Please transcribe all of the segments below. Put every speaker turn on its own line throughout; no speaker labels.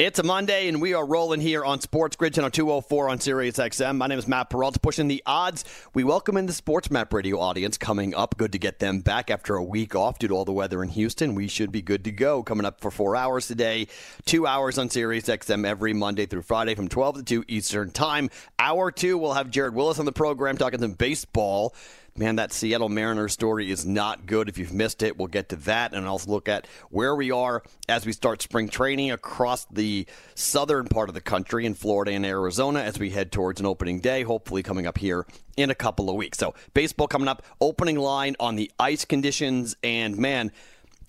It's a Monday, and we are rolling here on Sports Grid Channel 204 on Sirius XM. My name is Matt Perrault, pushing the odds. We welcome in the Sports Map Radio audience coming up. Good to get them back after a week off due to all the weather in Houston. We should be good to go. Coming up for four hours today, two hours on Sirius XM every Monday through Friday from 12 to 2 Eastern Time. Hour two, we'll have Jared Willis on the program talking some baseball. Man, that Seattle Mariners story is not good. If you've missed it, we'll get to that and also look at where we are as we start spring training across the southern part of the country in Florida and Arizona as we head towards an opening day, hopefully coming up here in a couple of weeks. So, baseball coming up, opening line on the ice conditions, and man,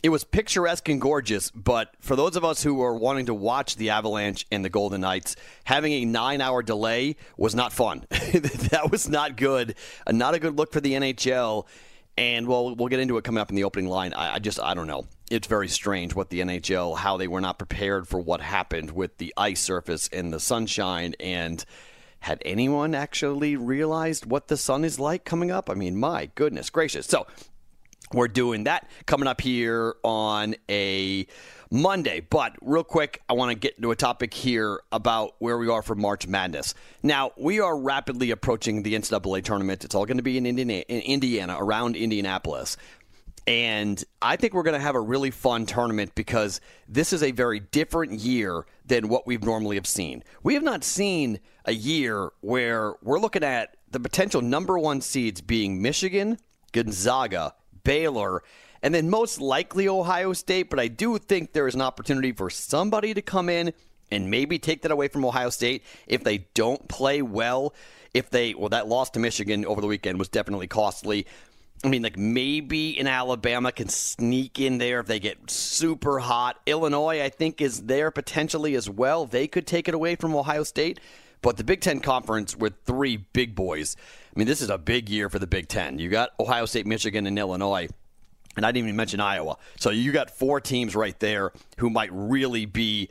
it was picturesque and gorgeous, but for those of us who are wanting to watch the Avalanche and the Golden Knights, having a nine hour delay was not fun. that was not good. Uh, not a good look for the NHL. And well, we'll get into it coming up in the opening line. I, I just, I don't know. It's very strange what the NHL, how they were not prepared for what happened with the ice surface and the sunshine. And had anyone actually realized what the sun is like coming up? I mean, my goodness gracious. So we're doing that coming up here on a Monday. But real quick, I want to get into a topic here about where we are for March Madness. Now, we are rapidly approaching the NCAA tournament. It's all going to be in Indiana, in Indiana around Indianapolis. And I think we're going to have a really fun tournament because this is a very different year than what we've normally have seen. We have not seen a year where we're looking at the potential number one seeds being Michigan, Gonzaga, Baylor, and then most likely Ohio State. But I do think there is an opportunity for somebody to come in and maybe take that away from Ohio State if they don't play well. If they, well, that loss to Michigan over the weekend was definitely costly. I mean, like maybe in Alabama can sneak in there if they get super hot. Illinois, I think, is there potentially as well. They could take it away from Ohio State. But the Big Ten Conference with three big boys, I mean, this is a big year for the Big Ten. You got Ohio State, Michigan, and Illinois. And I didn't even mention Iowa. So you got four teams right there who might really be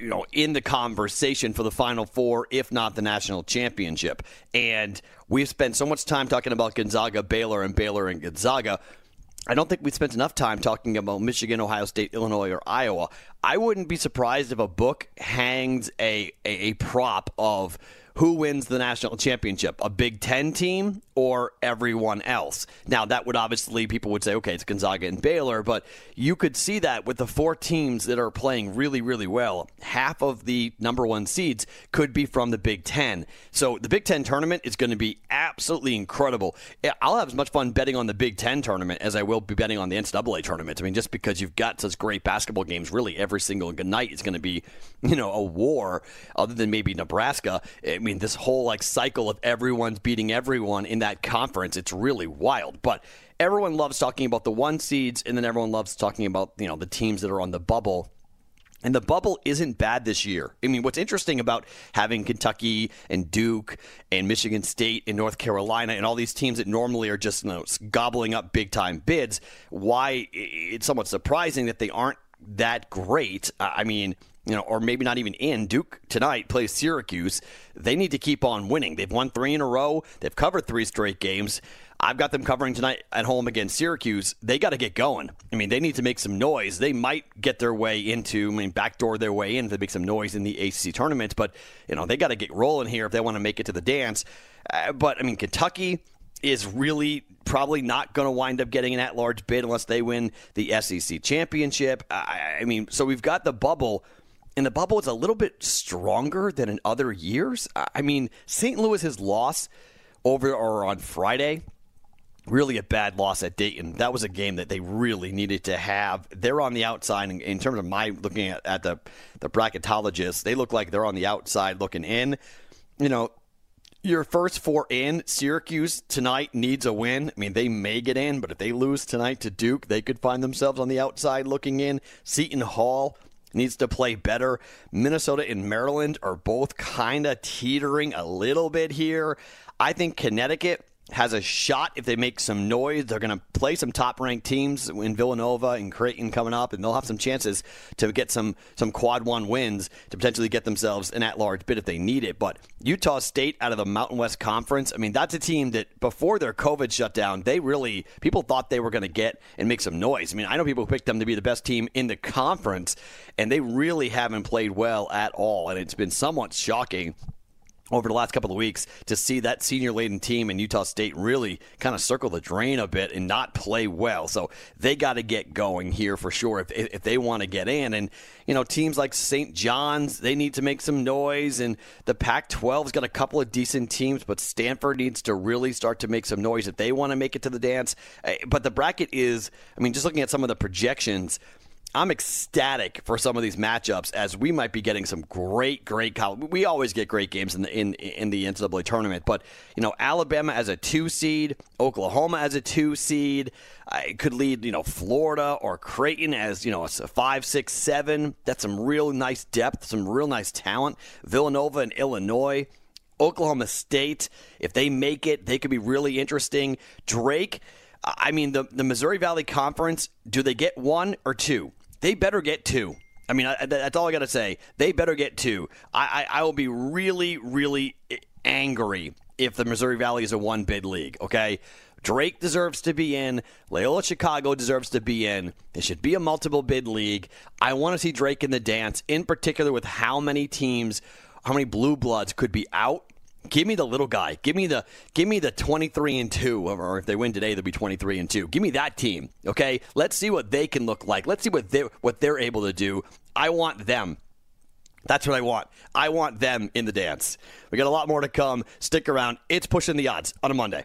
you know in the conversation for the final four if not the national championship and we've spent so much time talking about gonzaga baylor and baylor and gonzaga I don't think we spent enough time talking about Michigan, Ohio State, Illinois, or Iowa. I wouldn't be surprised if a book hangs a, a, a prop of who wins the national championship, a Big Ten team or everyone else. Now, that would obviously, people would say, okay, it's Gonzaga and Baylor, but you could see that with the four teams that are playing really, really well. Half of the number one seeds could be from the Big Ten. So the Big Ten tournament is going to be absolutely incredible. I'll have as much fun betting on the Big Ten tournament as I will be betting on the NCAA tournament. I mean, just because you've got such great basketball games, really every single night is going to be, you know, a war, other than maybe Nebraska. I mean, this whole like cycle of everyone's beating everyone in that conference, it's really wild. But everyone loves talking about the one seeds, and then everyone loves talking about you know the teams that are on the bubble. And the bubble isn't bad this year. I mean, what's interesting about having Kentucky and Duke and Michigan State and North Carolina and all these teams that normally are just you know, gobbling up big time bids, why it's somewhat surprising that they aren't that great. I mean, you know, or maybe not even in. Duke tonight plays Syracuse. They need to keep on winning. They've won three in a row. They've covered three straight games. I've got them covering tonight at home against Syracuse. They got to get going. I mean, they need to make some noise. They might get their way into, I mean, backdoor their way in if they make some noise in the ACC tournament. But you know, they got to get rolling here if they want to make it to the dance. Uh, but I mean, Kentucky is really probably not going to wind up getting an at-large bid unless they win the SEC championship. I, I mean, so we've got the bubble and the bubble is a little bit stronger than in other years. I mean, St. Louis' Louis's loss over or on Friday, really a bad loss at Dayton. That was a game that they really needed to have. They're on the outside in, in terms of my looking at, at the the bracketologists. They look like they're on the outside looking in. You know, your first four in, Syracuse tonight needs a win. I mean, they may get in, but if they lose tonight to Duke, they could find themselves on the outside looking in. Seton Hall needs to play better. Minnesota and Maryland are both kind of teetering a little bit here. I think Connecticut has a shot if they make some noise. They're going to play some top ranked teams in Villanova and Creighton coming up, and they'll have some chances to get some some quad one wins to potentially get themselves an at large bid if they need it. But Utah State out of the Mountain West Conference, I mean, that's a team that before their COVID shutdown, they really people thought they were going to get and make some noise. I mean, I know people who picked them to be the best team in the conference, and they really haven't played well at all, and it's been somewhat shocking over the last couple of weeks to see that senior laden team in Utah State really kind of circle the drain a bit and not play well. So they got to get going here for sure if, if they want to get in. And, you know, teams like St. John's, they need to make some noise. And the Pac 12's got a couple of decent teams, but Stanford needs to really start to make some noise if they want to make it to the dance. Eh, but the bracket is, I mean, just looking at some of the projections, I'm ecstatic for some of these matchups as we might be getting some great, great college. We always get great games in the in in the NCAA tournament, but you know Alabama as a two seed, Oklahoma as a two seed, uh, I could lead you know Florida or Creighton as you know a five, six, seven. That's some real nice depth, some real nice talent. Villanova and Illinois. Oklahoma State, if they make it, they could be really interesting. Drake, I mean, the, the Missouri Valley Conference, do they get one or two? They better get two. I mean, I, that's all I got to say. They better get two. I, I, I will be really, really angry if the Missouri Valley is a one bid league, okay? Drake deserves to be in. Loyola Chicago deserves to be in. It should be a multiple bid league. I want to see Drake in the dance, in particular with how many teams, how many blue bloods could be out Give me the little guy. Give me the give me the 23 and 2 or if they win today they'll be 23 and 2. Give me that team. Okay? Let's see what they can look like. Let's see what they what they're able to do. I want them. That's what I want. I want them in the dance. We got a lot more to come. Stick around. It's pushing the odds on a Monday.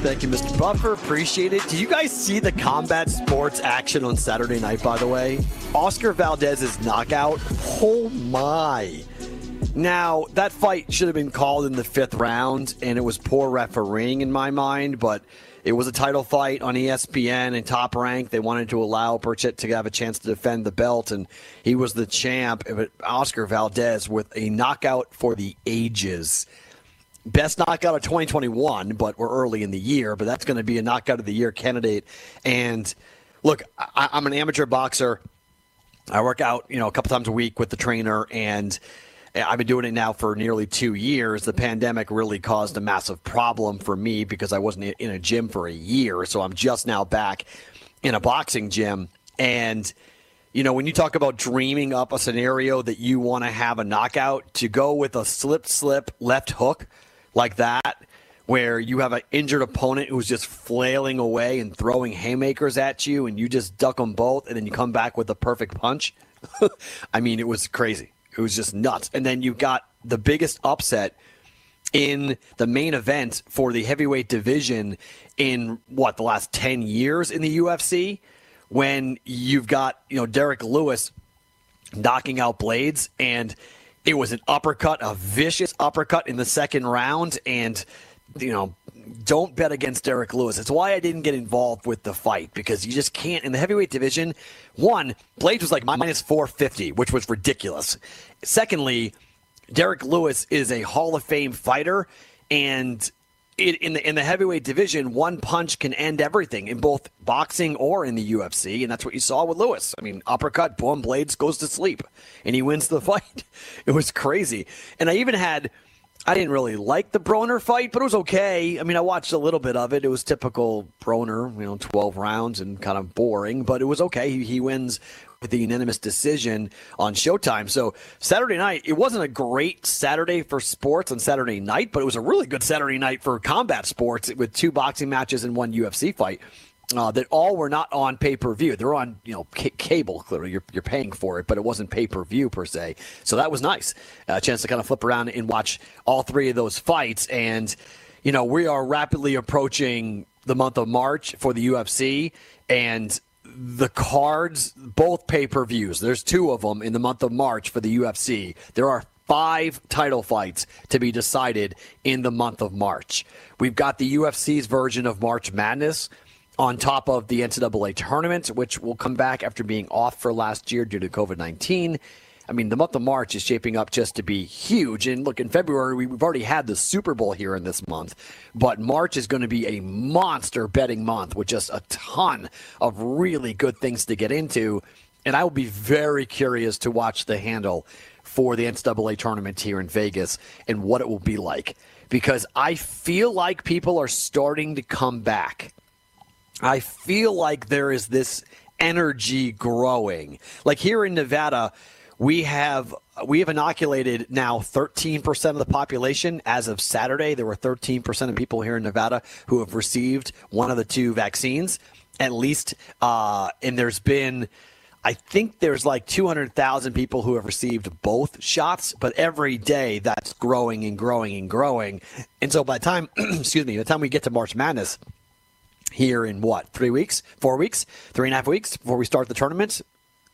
Thank you, Mr. Buffer. Appreciate it. Do you guys see the combat sports action on Saturday night, by the way? Oscar Valdez's knockout. Oh, my. Now, that fight should have been called in the fifth round, and it was poor refereeing in my mind, but it was a title fight on ESPN and top rank. They wanted to allow Berchelt to have a chance to defend the belt, and he was the champ. Oscar Valdez with a knockout for the ages best knockout of 2021, but we're early in the year. But that's going to be a knockout of the year candidate. And look, I, am an amateur boxer. I work out, you know, a couple times a week with the trainer, and I've been doing it now for nearly two years. The pandemic really caused a massive problem for me because I wasn't in a gym for a year. So I'm just now back in a boxing gym. And, you know, when you talk about dreaming up a scenario that you want to have a knockout, to go with a slip, slip left hook like that, where you have an injured opponent who's just flailing away and throwing haymakers at you, and you just duck them both, and then you come back with the perfect punch. I mean, it was crazy. It was just nuts. And then you got the biggest upset in the main event for the heavyweight division in what the last 10 years in the UFC when you've got, you know, Derrick Lewis knocking out Blaydes and it was an uppercut, a vicious uppercut in the second round. And, you know, don't bet against Derrick Lewis. It's why I didn't get involved with the fight because you just can't. In the heavyweight division, one, Blaydes was like minus 450, which was ridiculous. Secondly, Derrick Lewis is a Hall of Fame fighter. And it, in the in the heavyweight division, one punch can end everything in both boxing or in the UFC, and that's what you saw with Lewis. I mean, uppercut, boom, Blaydes goes to sleep, and he wins the fight. It was crazy, and I even had. I didn't really like the Broner fight, but it was okay. I mean, I watched a little bit of it. It was typical Broner, you know, 12 rounds and kind of boring, but it was okay. He, he wins the unanimous decision on Showtime. So Saturday night, it wasn't a great Saturday for sports on Saturday night, but it was a really good Saturday night for combat sports with two boxing matches and one UFC fight. Uh, that all were not on pay per view. They're on, you know, c- cable. Clearly, you're, you're paying for it, but it wasn't pay per view per se. So that was nice. A chance to kind of flip around and watch all three of those fights. And you know, we are rapidly approaching the month of March for the UFC, and the cards, both pay per views. There's two of them in the month of March for the UFC. There are five title fights to be decided in the month of March. We've got the UFC's version of March Madness on top of the NCAA tournament, which will come back after being off for last year due to COVID 19. I mean, the month of March is shaping up just to be huge. And look, in February, we've already had the Super Bowl here in this month, but March is going to be a monster betting month with just a ton of really good things to get into. And I will be very curious to watch the handle for the NCAA tournament here in Vegas and what it will be like because I feel like people are starting to come back. I feel like there is this energy growing. Like here in Nevada, we have we have inoculated now 13% of the population as of Saturday. There were 13% of people here in Nevada who have received one of the two vaccines, at least. Uh, and there's been, I think there's like 200,000 people who have received both shots, but every day that's growing and growing and growing. And so by the time, excuse me, by the time we get to March Madness, here in what three weeks four weeks three and a half weeks before we start the tournament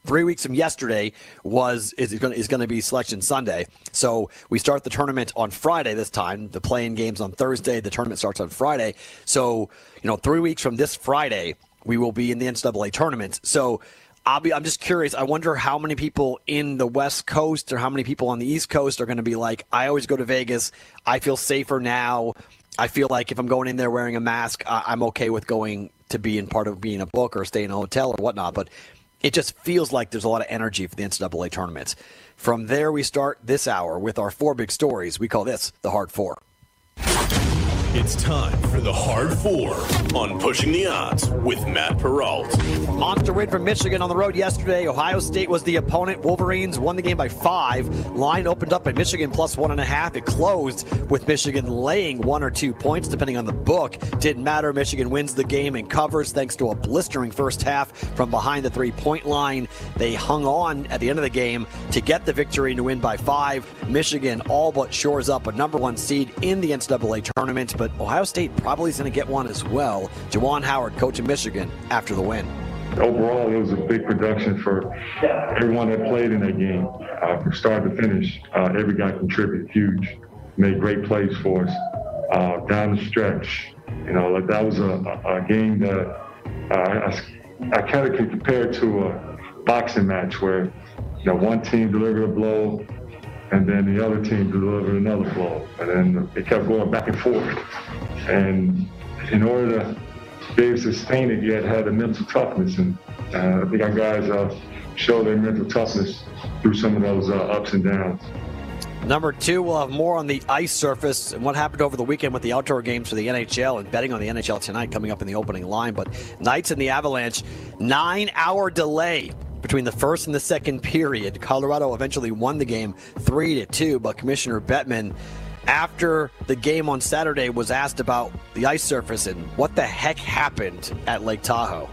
three weeks from yesterday was is going is going to be selection Sunday. So we start the tournament on Friday this time. The playing games on Thursday. The tournament starts on Friday. So you know, three weeks from this Friday, we will be in the NCAA tournament. So. I'll be, I'm just curious. I wonder how many people in the West Coast or how many people on the East Coast are going to be like, I always go to Vegas. I feel safer now. I feel like if I'm going in there wearing a mask, I'm okay with going to be in part of being a book or staying in a hotel or whatnot. But it just feels like there's a lot of energy for the NCAA tournament. From there, we start this hour with our four big stories. We call this the Hard Four.
It's time for the Hard Four on Pushing the Odds with Matt Perrault.
Monster win from Michigan on the road yesterday. Ohio State was the opponent. Wolverines won the game by five. Line opened up at Michigan plus one and a half. It closed with Michigan laying one or two points, depending on the book. Didn't matter. Michigan wins the game and covers thanks to a blistering first half from behind the three point line. They hung on at the end of the game to get the victory and to win by five. Michigan all but shores up a number one seed in the NCAA tournament but Ohio State probably is going to get one as well. Juwan Howard, coach of Michigan, after the win.
Overall, it was a big production for everyone that played in that game, uh, from start to finish. Uh, every guy contributed huge, made great plays for us uh, down the stretch. You know, like that was a, a game that uh, I, I kind of can compare to a boxing match where you know one team delivered a blow, and then the other team delivered another blow, and then it kept going back and forth. And in order to be able to sustain it, you had to have the mental toughness, and uh, I think our guys uh, show their mental toughness through some of those uh, ups and downs.
Number two, we'll have more on the ice surface and what happened over the weekend with the outdoor games for the NHL and betting on the NHL tonight coming up in the opening line. But Knights and the Avalanche, nine hour delay between the first and the second period. Colorado eventually won the game 3 to 2, but Commissioner Bettman after the game on Saturday was asked about the ice surface and what the heck happened at Lake Tahoe.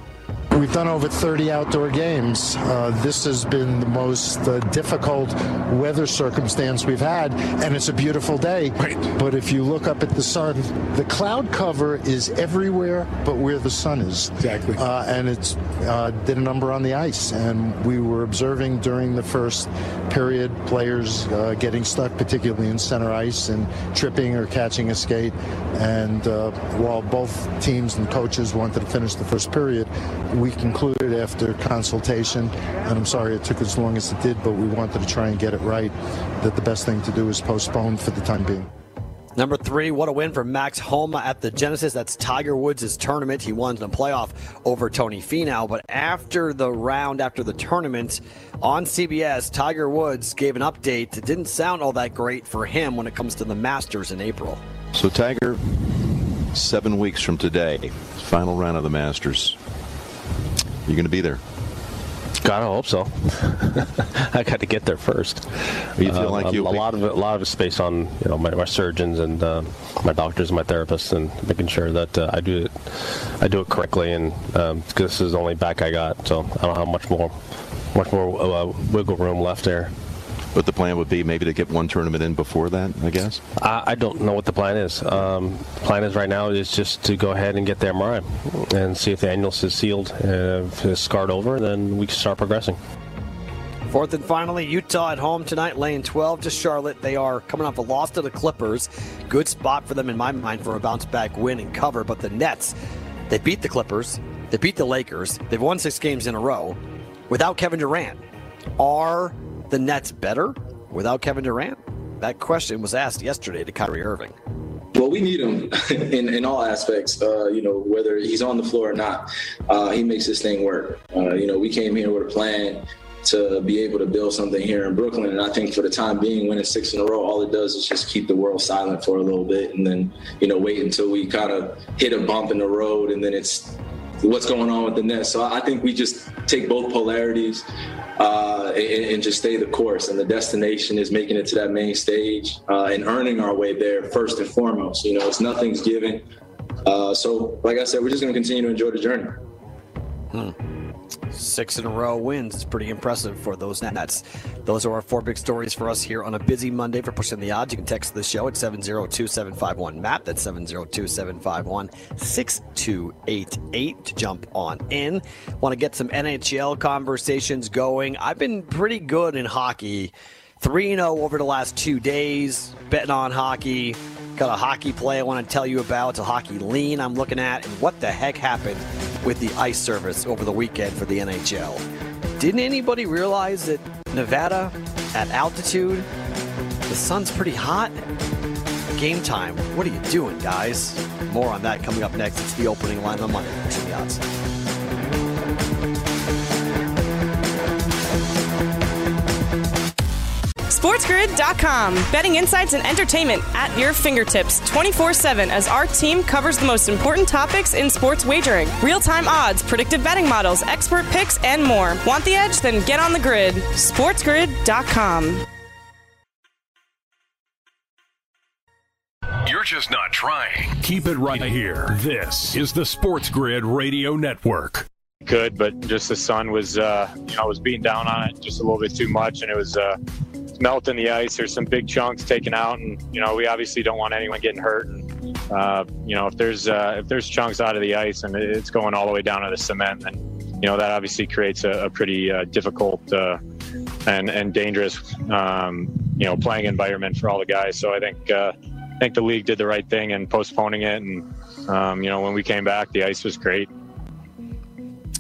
We've done over 30 outdoor games. Uh, this has been the most uh, difficult weather circumstance we've had, and it's a beautiful day. Right. But if you look up at the sun, the cloud cover is everywhere but where the sun is.
Exactly.
Uh, and it's uh, did a number on the ice, and we were observing during the first period players uh, getting stuck, particularly in center ice, and tripping or catching a skate. And uh, while both teams and coaches wanted to finish the first period, we concluded after consultation, and I'm sorry it took as long as it did, but we wanted to try and get it right, that the best thing to do is postpone for the time being.
Number three, what a win for Max Homa at the Genesis. That's Tiger Woods' tournament. He won the playoff over Tony Finau. But after the round, after the tournament on CBS, Tiger Woods gave an update. It didn't sound all that great for him when it comes to the Masters in April.
So, Tiger, seven weeks from today, final round of the Masters. You going to be there?
God, I hope so. I got to get there first.
You feel like you
a, a lot of it, a lot of it's based on you know my, my surgeons and uh, my doctors and my therapists and making sure that uh, I do it I do it correctly and um, this is the only back I got, so I don't have much more much more uh, wiggle room left there.
What the plan would be, maybe to get one tournament in before that. I guess.
I, I don't know what the plan is. Um, plan is right now is just to go ahead and get the MRI and see if the annulus is sealed, uh, if it's scarred over, then we can start progressing.
Fourth and finally, Utah at home tonight, laying 12 to Charlotte. They are coming off a loss to the Clippers. Good spot for them, in my mind, for a bounce back win and cover. But the Nets, they beat the Clippers, they beat the Lakers, they've won six games in a row without Kevin Durant. Are the Nets better without Kevin Durant? That question was asked yesterday to Kyrie Irving.
Well, we need him in, in all aspects. Uh, you know, whether he's on the floor or not, uh, he makes this thing work. Uh, you know, we came here with a plan to be able to build something here in Brooklyn. And I think for the time being, winning six in a row, all it does is just keep the world silent for a little bit, and then you know wait until we kind of hit a bump in the road, and then it's what's going on with the Nets. So I think we just take both polarities uh, and, and, just stay the course. And the destination is making it to that main stage uh, and earning our way there first and foremost. You know, it's nothing's given. Uh, so, like I said, we're just going to continue to enjoy the journey.
Hmm. Six in a row wins is pretty impressive for those Nets. Those are our four big stories for us here on a busy Monday for Pushing the Odds. You can text the show at 702 751 MAP. That's 702 751 6288 to jump on in. Want to get some NHL conversations going? I've been pretty good in hockey. 3 0 over the last two days, betting on hockey. Got a hockey play I want to tell you about. It's a hockey lean I'm looking at. And what the heck happened with the ice surface over the weekend for the NHL? Didn't anybody realize that Nevada, at altitude, the sun's pretty hot? Game time. What are you doing, guys? More on that coming up next. It's the opening line on Monday. Pushing the odds.
SportsGrid.com. Betting insights and entertainment at your fingertips 24 7 as our team covers the most important topics in sports wagering real time odds, predictive betting models, expert picks, and more. Want the edge? Then get on the grid. SportsGrid.com.
You're just not trying. Keep it right here. This is the Sports Grid Radio Network.
Good, but just the sun was, uh, you know, was beating down on it just a little bit too much, and it was. Uh, melting the ice. There's some big chunks taken out, and you know we obviously don't want anyone getting hurt. And uh, you know if there's uh, if there's chunks out of the ice and it's going all the way down to the cement, then you know that obviously creates a, a pretty uh, difficult uh, and and dangerous um, you know playing environment for all the guys. So I think uh, I think the league did the right thing in postponing it, and um, you know when we came back, the ice was great.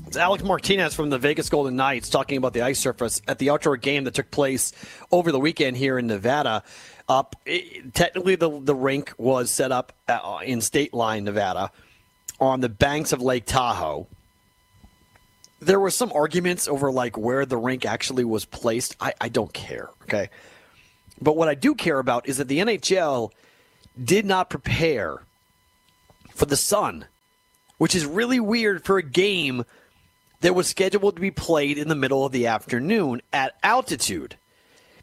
It's Alec Martinez from the Vegas Golden Knights talking about the ice surface at the outdoor game that took place over the weekend here in Nevada. Up, it, technically, the the rink was set up uh, in Stateline, Nevada, on the banks of Lake Tahoe. There were some arguments over like where the rink actually was placed. I, I don't care, okay. But what I do care about is that the NHL did not prepare for the sun, which is really weird for a game that was scheduled to be played in the middle of the afternoon at altitude.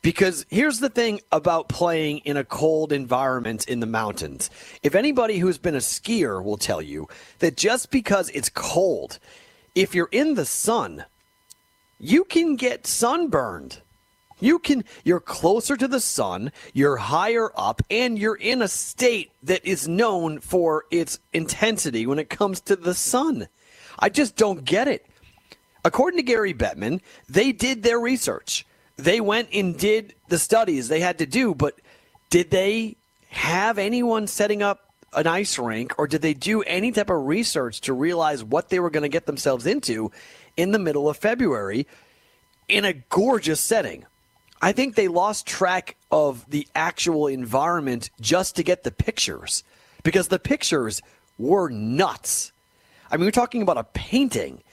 Because here's the thing about playing in a cold environment in the mountains. If anybody who's been a skier will tell you that just because it's cold, if you're in the sun, you can get sunburned. You can you're closer to the sun, you're higher up and you're in a state that is known for its intensity when it comes to the sun. I just don't get it. According to Gary Bettman, they did their research. They went and did the studies they had to do, but did they have anyone setting up an ice rink or did they do any type of research to realize what they were going to get themselves into in the middle of February in a gorgeous setting? I think they lost track of the actual environment just to get the pictures because the pictures were nuts. I mean, we're talking about a painting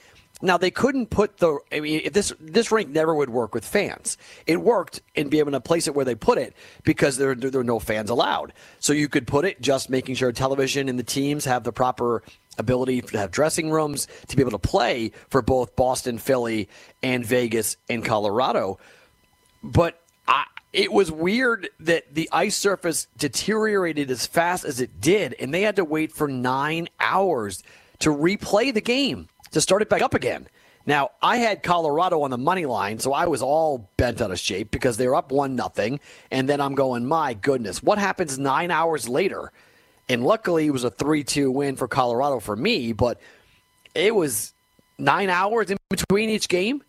now they couldn't put the. I mean, this this rink never would work with fans. It worked and be able to place it where they put it because there there were no fans allowed. So you could put it just making sure television and the teams have the proper ability to have dressing rooms to be able to play for both Boston, Philly, and Vegas and Colorado. But I, it was weird that the ice surface deteriorated as fast as it did, and they had to wait for nine hours to replay the game to start it back up again. Now, I had Colorado on the money line, so I was all bent out of shape because they were up 1 nothing, And then I'm going, my goodness, what happens nine hours later? And luckily, it was a 3 2 win for Colorado for me, but it was nine hours in between each game.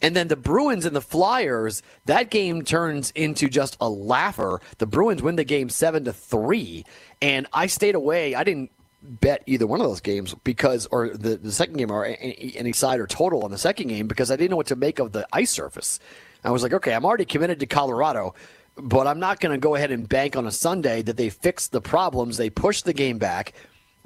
And then the Bruins and the Flyers, that game turns into just a laugher. The Bruins win the game seven to three, and I stayed away. I didn't bet either one of those games because, or the, the second game, or any, any side or total on the second game because I didn't know what to make of the ice surface. I was like, okay, I'm already committed to Colorado, but I'm not going to go ahead and bank on a Sunday that they fixed the problems. They pushed the game back.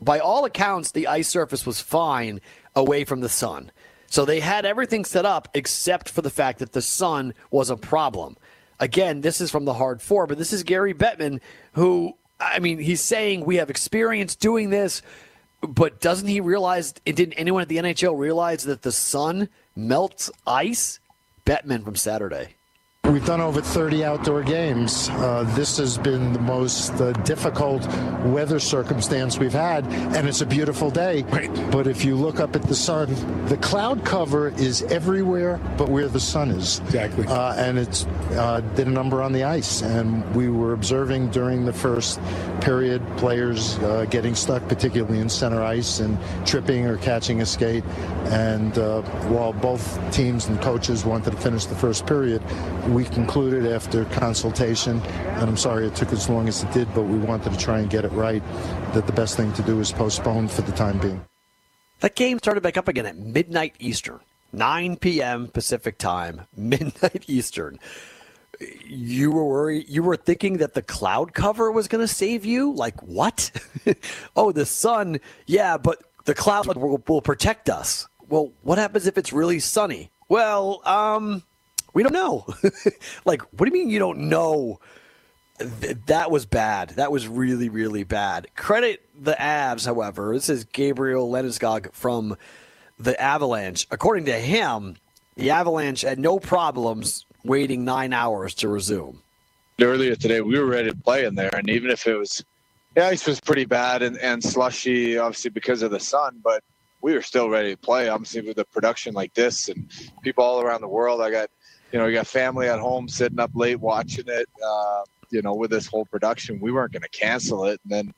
By all accounts, the ice surface was fine away from the sun. So they had everything set up except for the fact that the sun was a problem. Again, this is from the hard four, but this is Gary Bettman, who, I mean, he's saying we have experience doing this, but doesn't he realize, didn't anyone at the NHL realize that the sun melts ice? Bettman from Saturday.
We've done over 30 outdoor games. Uh, this has been the most uh, difficult weather circumstance we've had, and it's a beautiful day. Right. But if you look up at the sun, the cloud cover is everywhere but where the sun is.
Exactly.
Uh, and it's uh, did a number on the ice, and we were observing during the first period players uh, getting stuck, particularly in center ice, and tripping or catching a skate. And uh, while both teams and coaches wanted to finish the first period, we concluded after consultation, and I'm sorry it took as long as it did, but we wanted to try and get it right, that the best thing to do is postpone for the time being.
That game started back up again at midnight Eastern, 9 p.m. Pacific time, midnight Eastern. You were worried, you were thinking that the cloud cover was going to save you? Like what? oh, the sun, yeah, but the cloud will, will protect us. Well, what happens if it's really sunny? Well, um, we don't know. like, what do you mean you don't know? Th- that was bad. That was really, really bad. Credit the Avs, however. This is Gabriel Landeskog from the Avalanche. According to him, the Avalanche had no problems waiting nine hours to resume.
Earlier today, we were ready to play in there, and even if it was, the ice was pretty bad and, and slushy, obviously because of the sun, but we were still ready to play. Obviously, with a production like this and people all around the world, I got you know, you got family at home sitting up late watching it. Uh, you know, with this whole production, we weren't going to cancel it, and then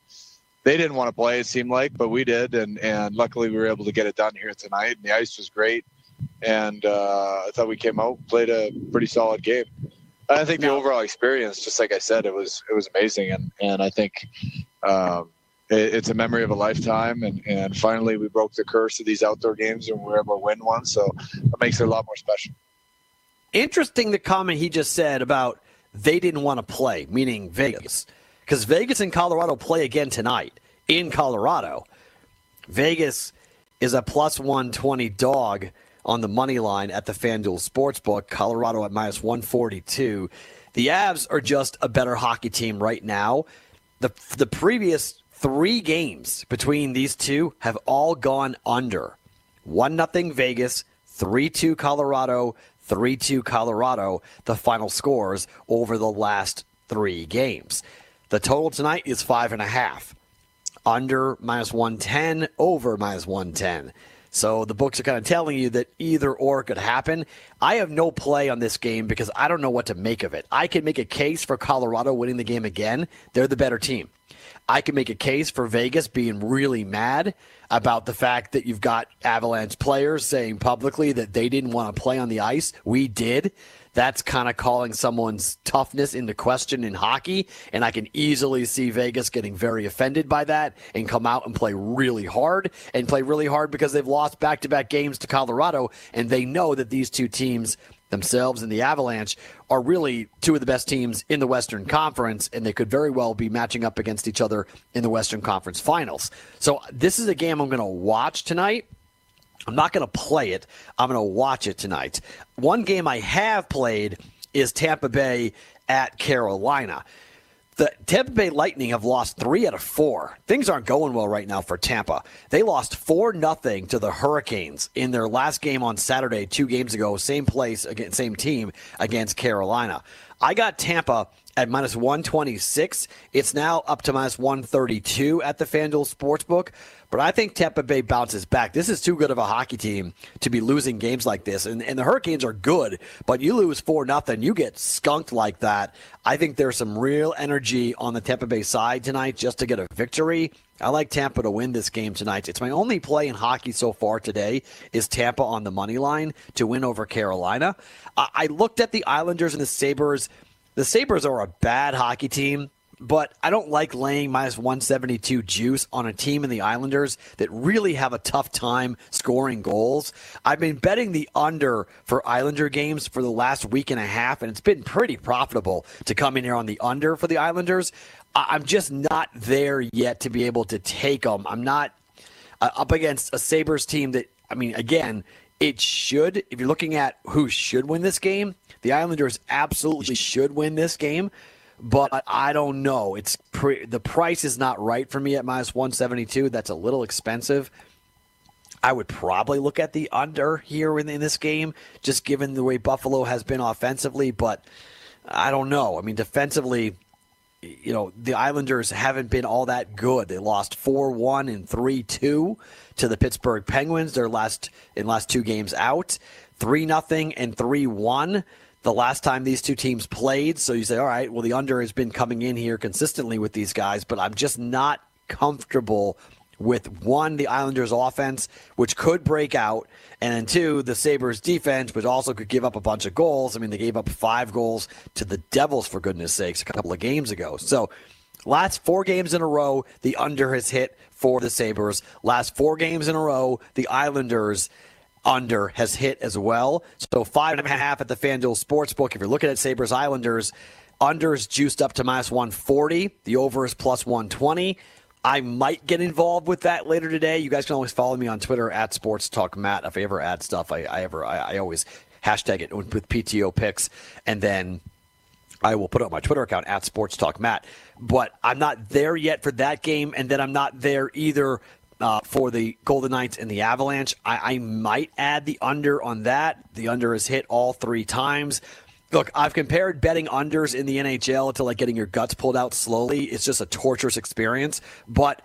they didn't want to play. It seemed like, but we did, and and luckily we were able to get it done here tonight. And the ice was great, and uh, I thought we came out played a pretty solid game. I think the overall experience, just like I said, it was it was amazing, and and I think. Um, it's a memory of a lifetime and, and finally we broke the curse of these outdoor games and we were able to win one so it makes it a lot more special
Interesting the comment he just said about they didn't want to play, meaning Vegas. Because Vegas and Colorado play again tonight in Colorado. Vegas is a plus 120 dog on the money line at the FanDuel Sportsbook. Colorado at minus 142. The Avs are just a better hockey team right now. The, the previous three games between these two have all gone under. 1 0 Vegas, 3 2 Colorado, 3 2 Colorado, the final scores over the last three games. The total tonight is 5.5. Under minus 110, over minus 110. So the books are kind of telling you that either or could happen. I have no play on this game because I don't know what to make of it. I can make a case for Colorado winning the game again. They're the better team. I can make a case for Vegas being really mad about the fact that you've got Avalanche players saying publicly that they didn't want to play on the ice. We did. That's kind of calling someone's toughness into question in hockey. And I can easily see Vegas getting very offended by that and come out and play really hard and play really hard because they've lost back to back games to Colorado. And they know that these two teams themselves and the Avalanche are really two of the best teams in the Western Conference, and they could very well be matching up against each other in the Western Conference Finals. So this is a game I'm going to watch tonight. I'm not going to play it. I'm going to watch it tonight. One game I have played is Tampa Bay at Carolina. The Tampa Bay Lightning have lost three out of four. Things aren't going well right now for Tampa. They lost four nothing to the Hurricanes in their last game on Saturday, two games ago, same place again, same team against Carolina. I got Tampa at minus 126. It's now up to minus 132 at the FanDuel Sportsbook. But I think Tampa Bay bounces back. This is too good of a hockey team to be losing games like this. And, and the Hurricanes are good, but you lose 4 nothing, you get skunked like that. I think there's some real energy on the Tampa Bay side tonight just to get a victory. I like Tampa to win this game tonight. It's my only play in hockey so far today is Tampa on the money line to win over Carolina. I, I looked at the Islanders and the Sabres. The Sabres are a bad hockey team but I don't like laying minus 172 juice on a team in the Islanders that really have a tough time scoring goals. I've been betting the under for Islander games for the last week and a half, and it's been pretty profitable to come in here on the under for the Islanders. I'm just not there yet to be able to take them. I'm not uh, up against a Sabres team that, I mean, again, it should, if you're looking at who should win this game, the Islanders absolutely should win this game but I don't know. It's pre- the price is not right for me at minus 172. That's a little expensive. I would probably look at the under here in, in this game, just given the way Buffalo has been offensively. But I don't know. I mean, defensively, you know, the Islanders haven't been all that good. They lost 4 1 and 3 2 to the Pittsburgh Penguins, their last in last two games out. 3 0 and 3 1 the last time these two teams played. So you say, all right, well, the under has been coming in here consistently with these guys, but I'm just not comfortable with one, the Islanders' offense, which could break out, and then two, the Sabres' defense, which also could give up a bunch of goals. I mean, they gave up five goals to the Devils, for goodness sakes, a couple of games ago. So, last four games in a row, the under has hit for the Sabres. Last four games in a row, the Islanders under has hit as well. So five and a half at the FanDuel Sportsbook. If you're looking at Sabres Islanders, under is juiced up to minus 140. The over is plus 120. I might get involved with that later today. You guys can always follow me on Twitter at Sports Talk Matt. If I ever add stuff, I, I ever I, I always hashtag it with PTO picks, and then I will put on my Twitter account at Sports Talk Matt. But I'm not there yet for that game, and then I'm not there either uh, for the Golden Knights and the Avalanche. I, I might add the under on that. The under has hit all three times. Look, I've compared betting unders in the NHL to like getting your guts pulled out slowly. It's just a torturous experience. But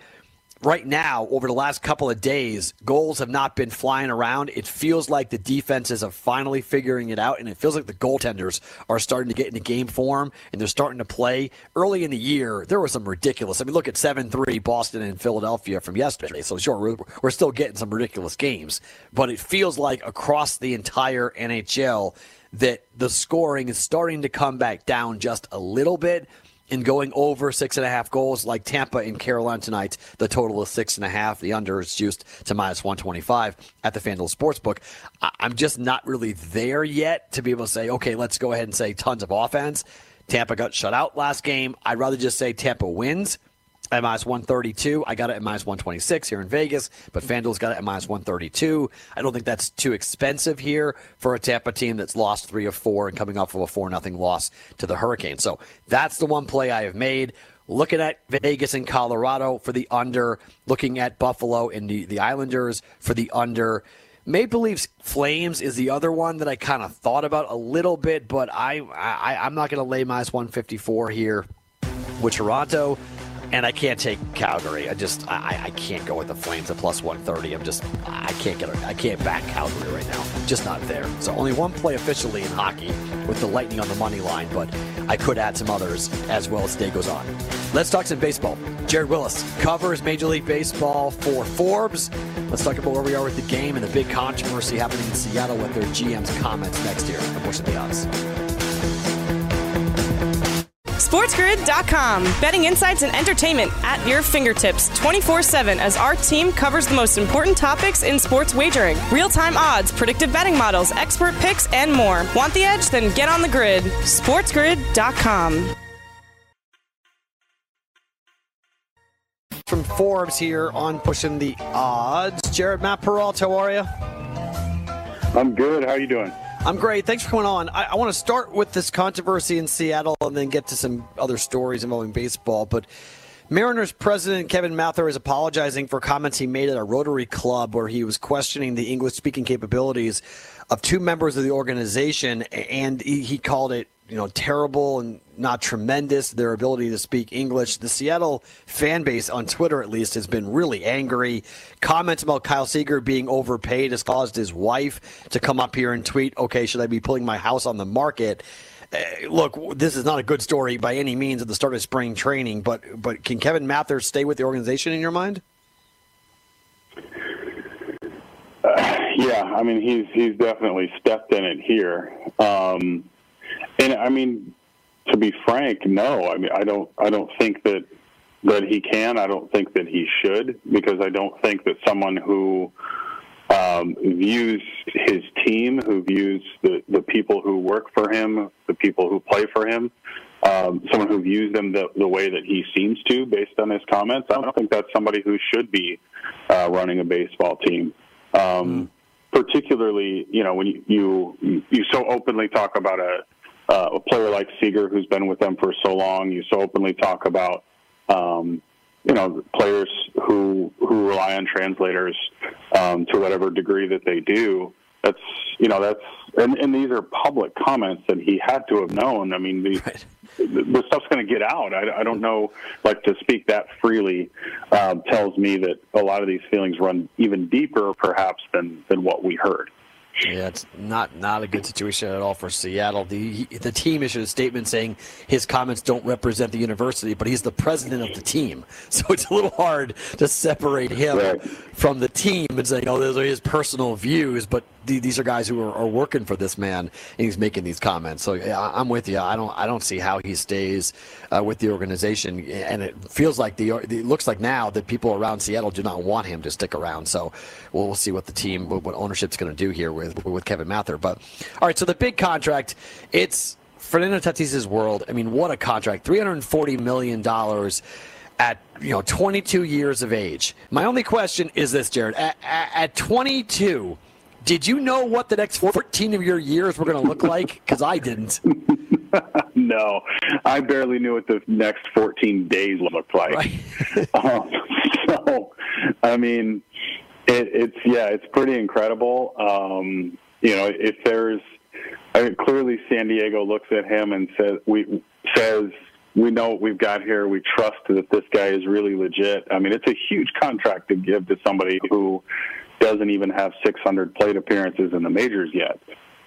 right now, over the last couple of days, goals have not been flying around. It feels like the defenses are finally figuring it out, and it feels like the goaltenders are starting to get into game form and they're starting to play. Early in the year, there was some ridiculous. I mean, look at 7 3 Boston and Philadelphia from yesterday. So, sure, we're, we're still getting some ridiculous games, but it feels like across the entire NHL that the scoring is starting to come back down just a little bit in going over six and a half goals like Tampa and Carolina tonight. The total is six and a half. The under is juiced to minus 125 at the FanDuel Sportsbook. I'm just not really there yet to be able to say, okay, let's go ahead and say tons of offense. Tampa got shut out last game. I'd rather just say Tampa wins at minus 132. I got it at minus 126 here in Vegas, but FanDuel's got it at minus 132. I don't think that's too expensive here for a Tampa team that's lost three of four and coming off of a 4 0 loss to the Hurricanes. So that's the one play I have made. Looking at Vegas and Colorado for the under, looking at Buffalo and the, the Islanders for the under. Maple Leafs Flames is the other one that I kind of thought about a little bit, but I, I I'm not going to lay minus 154 here with Toronto and I can't take Calgary. I just I, I can't go with the Flames at plus 130. I'm just I can't get I can't back Calgary right now. Just not there. So only one play officially in hockey with the Lightning on the money line, but I could add some others as well as day goes on. Let's talk some baseball. Jared Willis covers Major League Baseball for Forbes. Let's talk about where we are with the game and the big controversy happening in Seattle with their GM's comments next year. I'm pushing the odds.
SportsGrid.com. Betting insights and entertainment at your fingertips 24 7 as our team covers the most important topics in sports wagering real time odds, predictive betting models, expert picks, and more. Want the edge? Then get on the grid. SportsGrid.com.
From Forbes here on Pushing the Odds. Jared Matt Perrault, how are you?
I'm good. How are you doing?
I'm great. Thanks for coming on. I, I, want to start with this controversy in Seattle and then get to some other stories involving baseball. But Mariners president Kevin Mather is apologizing for comments he made at a Rotary Club where he was questioning the English speaking capabilities of two members of the organization, and he, he called it you know terrible and not tremendous. Their ability to speak English. The Seattle fan base on Twitter, at least, has been really angry. Comments about Kyle Seager being overpaid has caused his wife to come up here and tweet, "Okay, should I be putting my house on the market?" Uh, look, this is not a good story by any means at the start of spring training, but but can Kevin Mather stay with the organization in your mind?
Uh, yeah, I mean he's he's definitely stepped in it here, um, and I mean to be frank, no. I mean I don't I don't think that that he can. I don't think that he should because I don't think that someone who um, views his team, who views the, the people who work for him, the people who play for him, um, someone who views them the, the way that he seems to, based on his comments. I don't think that's somebody who should be uh, running a baseball team. Um, particularly, you know, when you, you you so openly talk about a uh, a player like Seager who's been with them for so long, you so openly talk about um, you know players who who rely on translators um, to whatever degree that they do. That's you know that's and, and these are public comments that he had to have known. I mean, the, right. the stuff's going to get out. I, I don't know, like to speak that freely um, tells me that a lot of these feelings run even deeper, perhaps, than than what we heard.
Yeah, it's not not a good situation at all for Seattle. The the team issued a statement saying his comments don't represent the university, but he's the president of the team, so it's a little hard to separate him right. from the team and say, "Oh, those are his personal views." But these are guys who are, are, working for this man, and he's making these comments. So yeah, I'm with you. I don't I don't see how he stays uh, with the organization, and it feels like the it looks like now that people around Seattle do not want him to stick around. So we'll, we'll see what the team, what, ownership's going to do here with with Kevin Mather. But all right, so the big contract, it's Fernando Tatis's world. I mean, what a contract! Three hundred forty million dollars at you know 22 years of age. My only question is this, Jared: at, at 22 did you know what the next 14 of your years were going to look like? Because I didn't.
no, I barely knew what the next 14 days looked like. Right. um, so, I mean, it, it's yeah, it's pretty incredible. Um, you know, if there's I mean, clearly San Diego looks at him and says we says we know what we've got here. We trust that this guy is really legit. I mean, it's a huge contract to give to somebody who doesn't even have 600 plate appearances in the majors yet.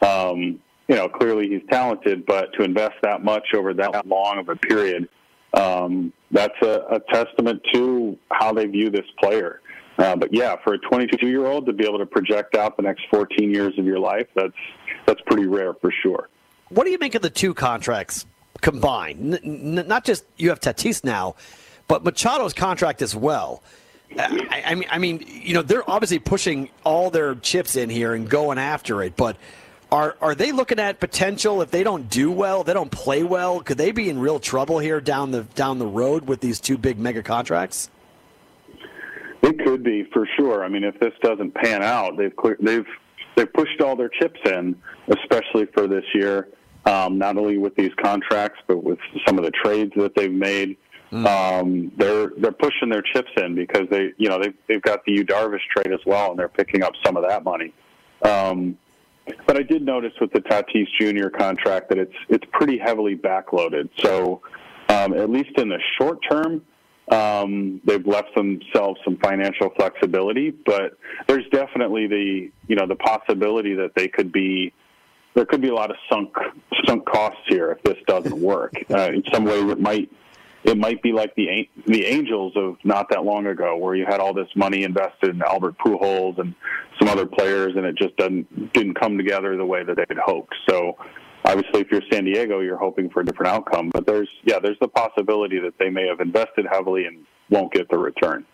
Um, you know, clearly he's talented, but to invest that much over that long of a period, um, that's a, a, testament to how they view this player. Uh, but yeah, for a 22 year old to be able to project out the next 14 years of your life, that's that's pretty rare for sure.
What do you make of the two contracts combined? N- n- not just you have Tatis now, but Machado's contract as well. I, I, mean, I mean, you know, they're obviously pushing all their chips in here and going after it, but are are they looking at potential if they don't do well, they don't play well, could they be in real trouble here down the down the road with these two big mega contracts?
It could be for sure. I mean, if this doesn't pan out, they've they've they've pushed all their chips in, especially for this year. Um, not only with these contracts, but with some of the trades that they've made. Mm. Um, they're they're pushing their chips in because they you know they they've got the Yu Darvish trade as well, and they're picking up some of that money. Um, but I did notice with the Tatis Jr. contract that it's it's pretty heavily backloaded. So um, at least in the short term, um, they've left themselves some financial flexibility. But there's definitely the you know the possibility that they could be there could be a lot of sunk sunk costs here if this doesn't work. Uh, in some ways, it might it might be like the the Angels of not that long ago, where you had all this money invested in Albert Pujols and some other players, and it just didn't didn't come together the way that they had hoped. So, obviously, if you're San Diego, you're hoping for a different outcome. But there's yeah, there's the possibility that they may have invested heavily and won't get the return.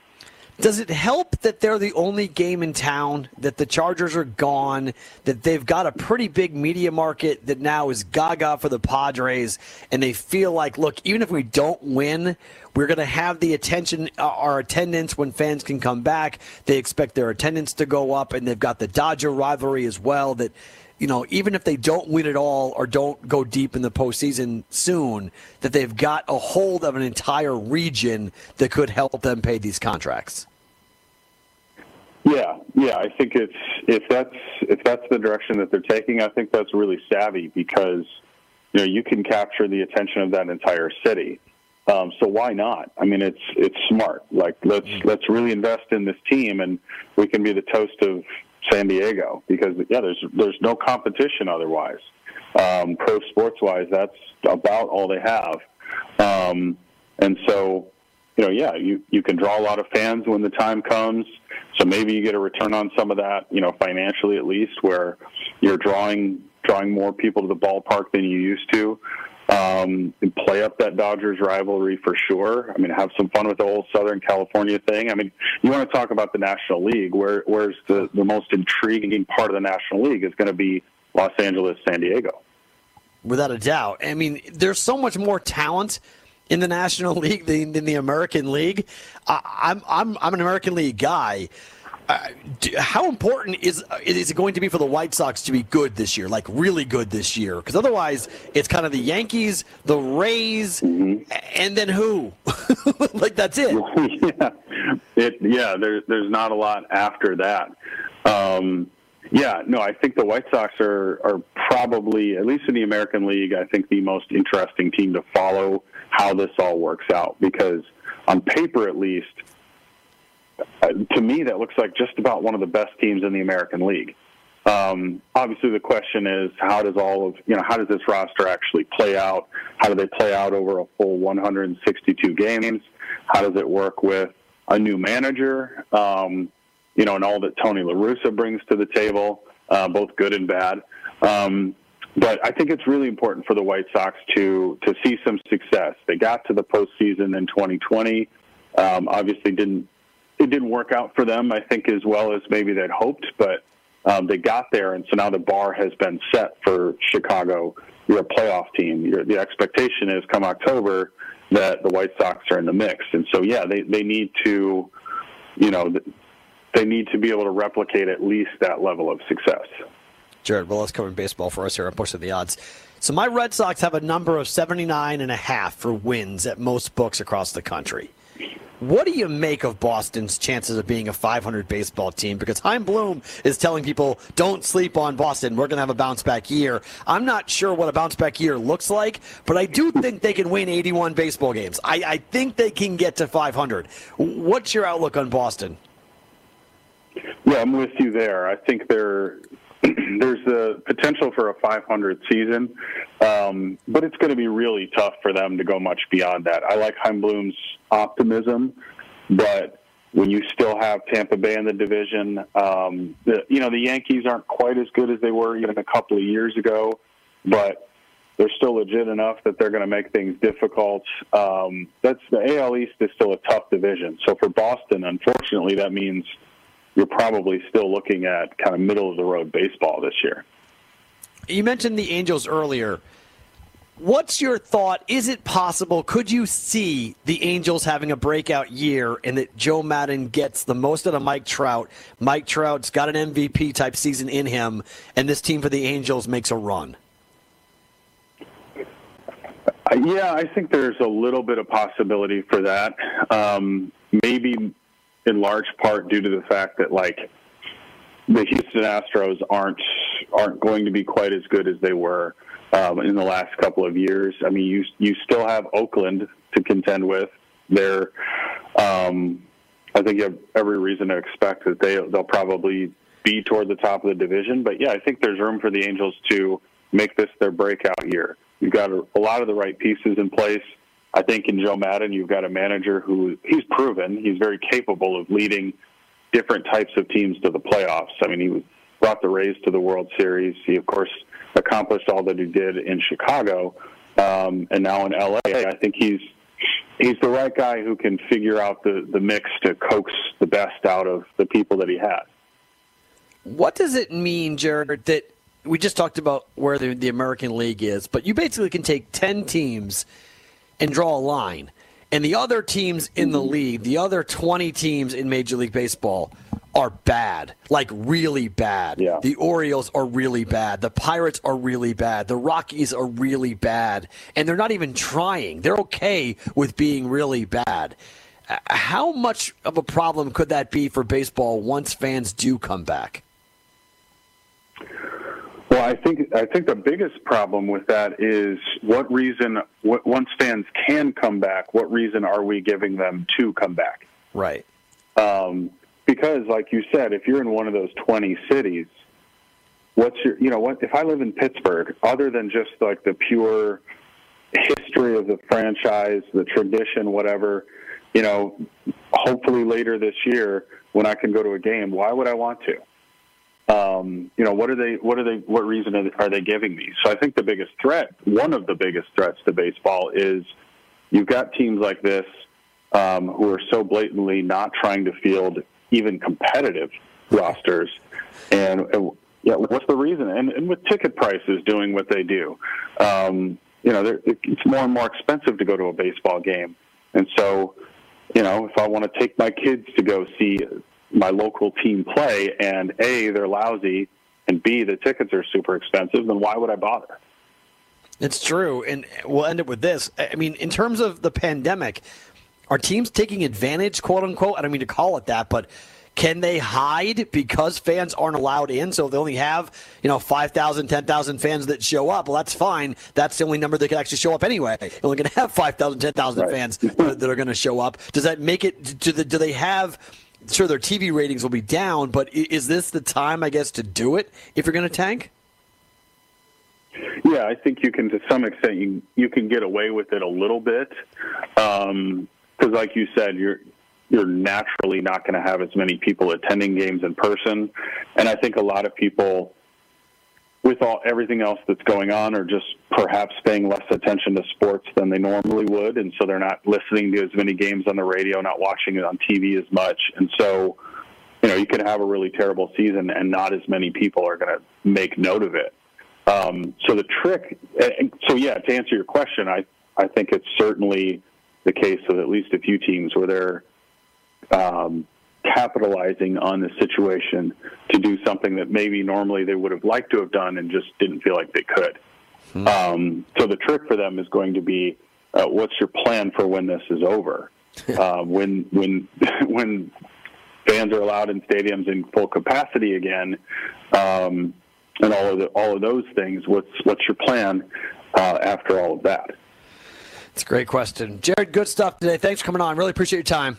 Does it help that they're the only game in town, that the Chargers are gone, that they've got a pretty big media market that now is gaga for the Padres, and they feel like, look, even if we don't win, we're going to have the attention, uh, our attendance when fans can come back. They expect their attendance to go up, and they've got the Dodger rivalry as well that you know, even if they don't win it all or don't go deep in the postseason soon, that they've got a hold of an entire region that could help them pay these contracts.
Yeah, yeah, I think it's if that's if that's the direction that they're taking, I think that's really savvy because you know you can capture the attention of that entire city. Um, so why not? I mean, it's it's smart. Like let's let's really invest in this team, and we can be the toast of San Diego because yeah, there's there's no competition otherwise. Um, pro sports wise, that's about all they have, um, and so you know, yeah, you you can draw a lot of fans when the time comes. So maybe you get a return on some of that, you know, financially at least, where you're drawing drawing more people to the ballpark than you used to. Um, and play up that Dodgers rivalry for sure. I mean, have some fun with the whole Southern California thing. I mean, you want to talk about the National League, where where's the the most intriguing part of the National League is going to be Los Angeles, San Diego.
Without a doubt. I mean, there's so much more talent in the National League than, than the American League. I, I'm I'm I'm an American League guy. Uh, how important is is it going to be for the White Sox to be good this year, like really good this year? Because otherwise, it's kind of the Yankees, the Rays, mm-hmm. and then who? like that's it.
yeah, it yeah. There's there's not a lot after that. Um, yeah, no, I think the White Sox are are probably at least in the American League. I think the most interesting team to follow how this all works out because on paper, at least uh, to me, that looks like just about one of the best teams in the American League. Um, obviously, the question is how does all of you know how does this roster actually play out? How do they play out over a full 162 games? How does it work with a new manager? Um, you know, and all that Tony La Russa brings to the table, uh, both good and bad. Um, but I think it's really important for the White Sox to to see some success. They got to the postseason in 2020. Um, obviously, didn't it didn't work out for them, I think, as well as maybe they'd hoped, but um, they got there, and so now the bar has been set for Chicago. You're a playoff team. You're, the expectation is come October that the White Sox are in the mix, and so yeah, they they need to, you know, they need to be able to replicate at least that level of success.
Jared Wyllys covering baseball for us here on Pushing the Odds. So my Red Sox have a number of 79 and a half for wins at most books across the country. What do you make of Boston's chances of being a 500 baseball team? Because Chaim Bloom is telling people, don't sleep on Boston. We're going to have a bounce back year. I'm not sure what a bounce back year looks like, but I do think they can win 81 baseball games. I, I think they can get to 500. What's your outlook on Boston?
Yeah, I'm with you there. I think they're there's the potential for a 500 season, um, but it's going to be really tough for them to go much beyond that. I like Chaim Bloom's optimism, but when you still have Tampa Bay in the division, um, the, you know the Yankees aren't quite as good as they were even a couple of years ago, but they're still legit enough that they're going to make things difficult. Um, that's the AL East is still a tough division. So for Boston, unfortunately, that means you're probably still looking at kind of middle of the road baseball this year.
You mentioned the Angels earlier. What's your thought? Is it possible? Could you see the Angels having a breakout year and that Joe Maddon gets the most out of Mike Trout? Mike Trout's got an MVP type season in him, and this team for the Angels makes a run.
Uh, yeah, I think there's a little bit of possibility for that. Um, maybe in large part due to the fact that like the Houston Astros aren't aren't going to be quite as good as they were um, in the last couple of years. I mean, you you still have Oakland to contend with. They're, um, I think you have every reason to expect that they they'll probably be toward the top of the division. But yeah, I think there's room for the Angels to make this their breakout year. You've got a, a lot of the right pieces in place. I think in Joe Maddon, you've got a manager who he's proven he's very capable of leading different types of teams to the playoffs. I mean, he brought the Rays to the World Series. He, of course, accomplished all that he did in Chicago, um, and now in LA. I think he's he's the right guy who can figure out the the mix to coax the best out of the people that he has.
What does it mean, Jared, that we just talked about where the, the American League is, but you basically can take ten teams and draw a line. And the other teams in the league, the other 20 teams in Major League Baseball, are bad, like really bad.
Yeah.
The Orioles are really bad. The Pirates are really bad. The Rockies are really bad. And they're not even trying. They're okay with being really bad. How much of a problem could that be for baseball once fans do come back?
Well, I think I think the biggest problem with that is what reason what, once fans can come back, what reason are we giving them to come back?
Right.
Um, because, like you said, if you're in one of those 20 cities, what's your you know what? If I live in Pittsburgh, other than just like the pure history of the franchise, the tradition, whatever, you know, hopefully later this year when I can go to a game, why would I want to? Um, you know, what are they? What are they? What reason are they giving me? So I think the biggest threat, one of the biggest threats to baseball, is you've got teams like this um, who are so blatantly not trying to field even competitive rosters, and, and yeah, what's the reason? And, and with ticket prices doing what they do, um, you know, it's more and more expensive to go to a baseball game, and so you know, if I want to take my kids to go see my local team play, and A, they're lousy, and B, the tickets are super expensive, then why would I bother?
It's true. And we'll end it with this. I mean, in terms of the pandemic, are teams taking advantage, quote unquote? I don't mean to call it that, but can they hide because fans aren't allowed in? So they only have, you know, 5,000, 10,000 fans that show up. Well, that's fine. That's the only number that can actually show up anyway. You're only going to have 5,000, 10,000 right. fans that are going to show up. Does that make it, do, the, do they have sure their TV ratings will be down, but is this the time, I guess, to do it if you're going to tank?
Yeah, I think you can, to some extent, you you can get away with it a little bit, because, um, like you said, you're you're naturally not going to have as many people attending games in person, and I think a lot of people with all everything else that's going on or just perhaps paying less attention to sports than they normally would. And so they're not listening to as many games on the radio not watching it on TV as much. And so you know you can have a really terrible season and not as many people are going to make note of it. Um, so the trick so yeah to answer your question I I think it's certainly the case of at least a few teams where they're um, capitalizing on the situation to do something that maybe normally they would have liked to have done and just didn't feel like they could. Hmm. Um, so the trick for them is going to be, uh, what's your plan for when this is over? uh, when when when fans are allowed in stadiums in full capacity again, um, and all of the, all of those things. What's what's your plan uh, after all of that?
It's a great question, Jared. Good stuff today. Thanks for coming on. Really appreciate your time.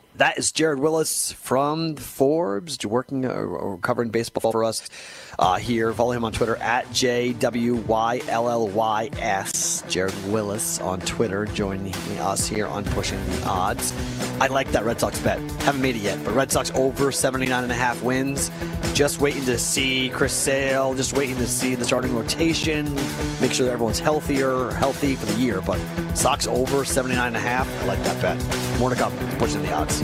That is Jared Wyllys from Forbes, working uh, or covering baseball for us uh, here. Follow him on Twitter at JWYLLYS. Jared Wyllys on Twitter, joining us here on Pushing the Odds. I like that Red Sox bet. Haven't made it yet, but Red Sox over 79 and a half wins. Just waiting to see Chris Sale, just waiting to see the starting rotation, make sure that everyone's healthier, healthy for the year. But Sox over 79 and a half. I like that bet. More to come. Pushing the odds.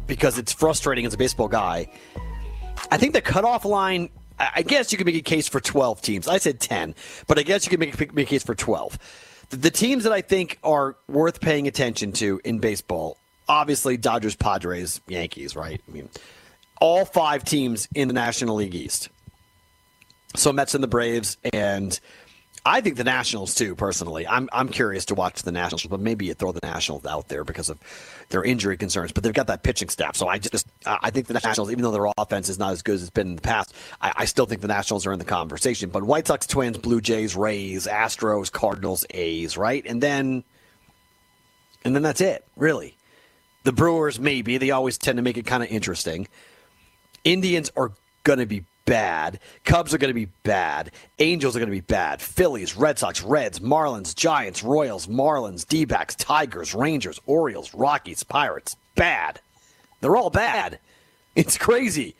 because it's frustrating as a baseball guy. I think the cutoff line I guess you could make a case for 12 teams. I said 10, but I guess you could make, make a case for 12. The, the teams that I think are worth paying attention to in baseball, obviously Dodgers, Padres, Yankees, right? I mean, all five teams in the National League East. So Mets and the Braves and I think the Nationals too. Personally, I'm I'm curious to watch the Nationals, but maybe you throw the Nationals out there because of their injury concerns. But they've got that pitching staff, so I just I think the Nationals, even though their offense is not as good as it's been in the past, I, I still think the Nationals are in the conversation. But White Sox, Twins, Blue Jays, Rays, Astros, Cardinals, A's, right, and then and then that's it, really. The Brewers, maybe they always tend to make it kind of interesting. Indians are going to be bad. Cubs are going to be bad. Angels are going to be bad. Phillies, Red Sox, Reds, Marlins, Giants, Royals, Marlins, D backs, Tigers, Rangers, Orioles, Rockies, Pirates. Bad. They're all bad. It's crazy.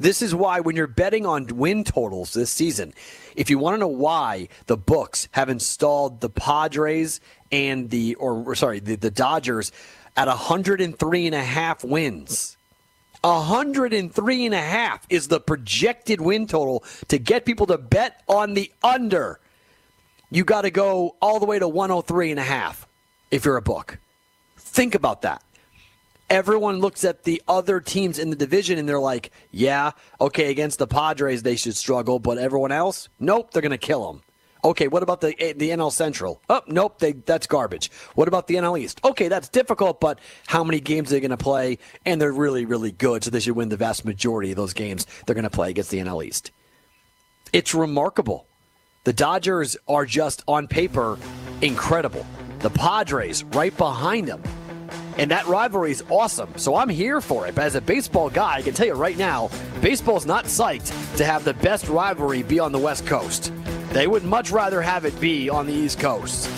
This is why when you're betting on win totals this season, if you want to know why the books have installed the Padres and the or, or sorry, the, the Dodgers at 103 and a half wins 103 and a half is the projected win total to get people to bet on the under. You got to go all the way to 103 and a half if you're a book. Think about that. Everyone looks at the other teams in the division and they're like, yeah, okay, against the Padres they should struggle, but everyone else, nope, they're going to kill them. Okay, what about the eh, the NL Central? Oh, nope, they, that's garbage. What about the NL East? Okay, that's difficult, but how many games are they going to play? And they're really, really good, so they should win the vast majority of those games they're going to play against the NL East. It's remarkable. The Dodgers are just on paper incredible. The Padres right behind them. And that rivalry is awesome. So I'm here for it. But as a baseball guy, I can tell you right now, baseball's not psyched to have the best rivalry be on the West Coast. They would much rather have it be on the East Coast.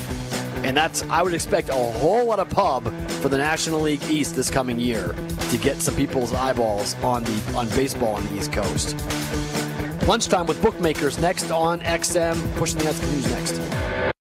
And that's I would expect a whole lot of pub for the National League East this coming year to get some people's eyeballs on the on baseball on the East Coast. Lunchtime with bookmakers next on XM. Pushing the news next.